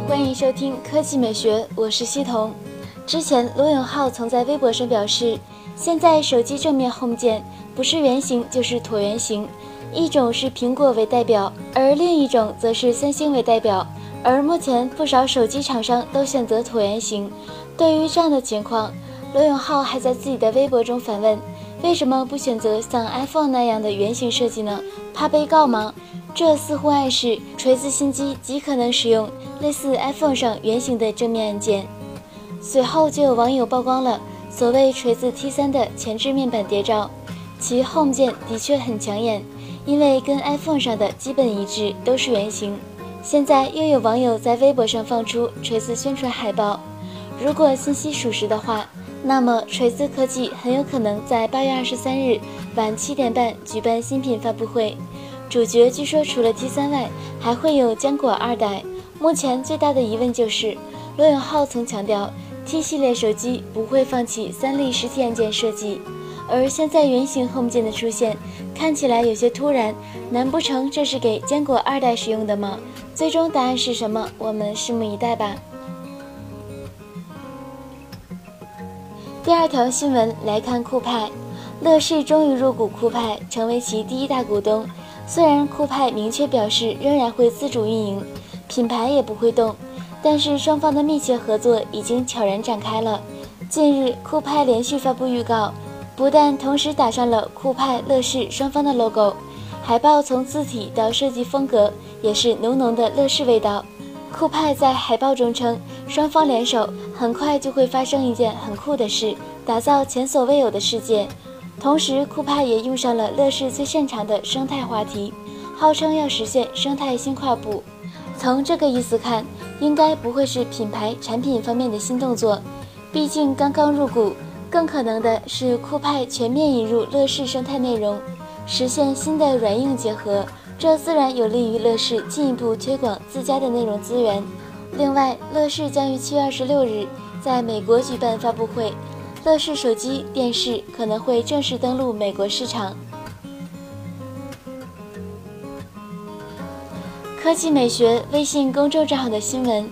欢迎收听科技美学，我是西彤。之前罗永浩曾在微博上表示，现在手机正面 Home 键不是圆形就是椭圆形，一种是苹果为代表，而另一种则是三星为代表。而目前不少手机厂商都选择椭圆形。对于这样的情况，罗永浩还在自己的微博中反问：为什么不选择像 iPhone 那样的圆形设计呢？怕被告吗？这似乎暗示锤子新机极可能使用类似 iPhone 上圆形的正面按键。随后就有网友曝光了所谓锤子 T3 的前置面板谍照，其 Home 键的确很抢眼，因为跟 iPhone 上的基本一致，都是圆形。现在又有网友在微博上放出锤子宣传海报，如果信息属实的话，那么锤子科技很有可能在八月二十三日晚七点半举办新品发布会。主角据说除了 T3 外，还会有坚果二代。目前最大的疑问就是，罗永浩曾强调 T 系列手机不会放弃三粒实体按键设计，而现在圆形 Home 键的出现看起来有些突然，难不成这是给坚果二代使用的吗？最终答案是什么？我们拭目以待吧。第二条新闻来看酷派，乐视终于入股酷派，成为其第一大股东。虽然酷派明确表示仍然会自主运营，品牌也不会动，但是双方的密切合作已经悄然展开了。近日，酷派连续发布预告，不但同时打上了酷派、乐视双方的 logo，海报从字体到设计风格也是浓浓的乐视味道。酷派在海报中称，双方联手，很快就会发生一件很酷的事，打造前所未有的世界。同时，酷派也用上了乐视最擅长的生态话题，号称要实现生态新跨步。从这个意思看，应该不会是品牌产品方面的新动作，毕竟刚刚入股，更可能的是酷派全面引入乐视生态内容，实现新的软硬结合，这自然有利于乐视进一步推广自家的内容资源。另外，乐视将于七月二十六日在美国举办发布会。乐视手机、电视可能会正式登陆美国市场。科技美学微信公众账号的新闻：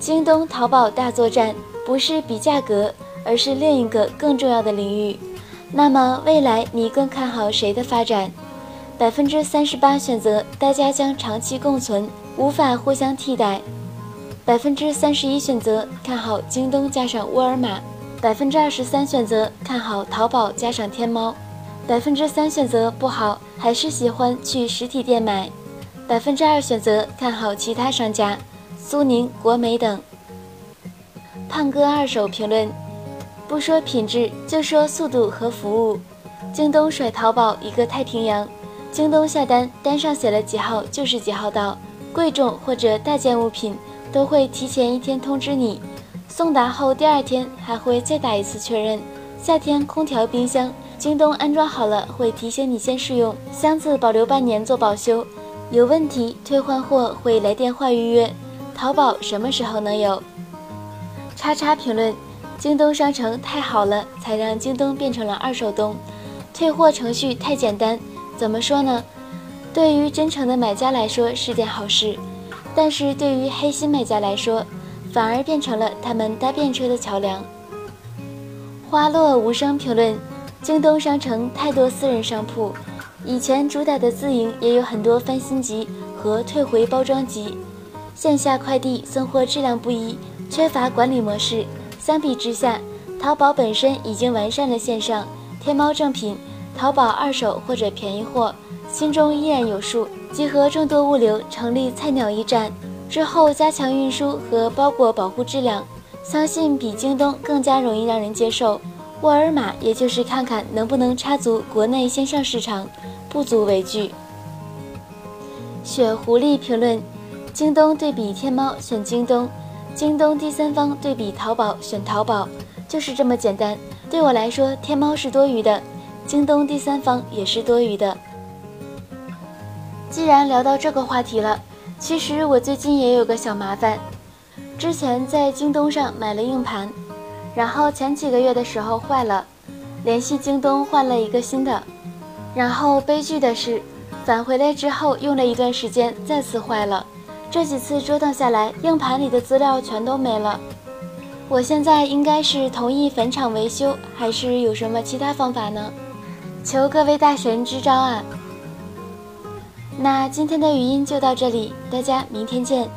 京东、淘宝大作战不是比价格，而是另一个更重要的领域。那么未来你更看好谁的发展？百分之三十八选择大家将长期共存，无法互相替代。百分之三十一选择看好京东加上沃尔玛。百分之二十三选择看好淘宝加上天猫，百分之三选择不好，还是喜欢去实体店买，百分之二选择看好其他商家，苏宁、国美等。胖哥二手评论，不说品质，就说速度和服务。京东甩淘宝一个太平洋，京东下单单上写了几号就是几号到，贵重或者大件物品都会提前一天通知你。送达后第二天还会再打一次确认。夏天空调、冰箱，京东安装好了会提醒你先试用，箱子保留半年做保修，有问题退换货会来电话预约。淘宝什么时候能有？叉叉评论：京东商城太好了，才让京东变成了二手东。退货程序太简单，怎么说呢？对于真诚的买家来说是件好事，但是对于黑心买家来说。反而变成了他们搭便车的桥梁。花落无声评论：京东商城太多私人商铺，以前主打的自营也有很多翻新集和退回包装集，线下快递送货质量不一，缺乏管理模式。相比之下，淘宝本身已经完善了线上，天猫正品，淘宝二手或者便宜货，心中依然有数。集合众多物流，成立菜鸟驿站。之后加强运输和包裹保护质量，相信比京东更加容易让人接受。沃尔玛也就是看看能不能插足国内线上市场，不足为惧。雪狐狸评论：京东对比天猫选京东，京东第三方对比淘宝选淘宝，就是这么简单。对我来说，天猫是多余的，京东第三方也是多余的。既然聊到这个话题了。其实我最近也有个小麻烦。之前在京东上买了硬盘然后前几个月的时候坏了联系京东换了一个新的。然后悲剧的是返回来之后用了一段时间再次坏了。这几次折腾下来硬盘里的资料全都没了。我现在应该是同意返厂维修还是有什么其他方法呢？求各位大神支招啊。那今天的语音就到这里大家明天见。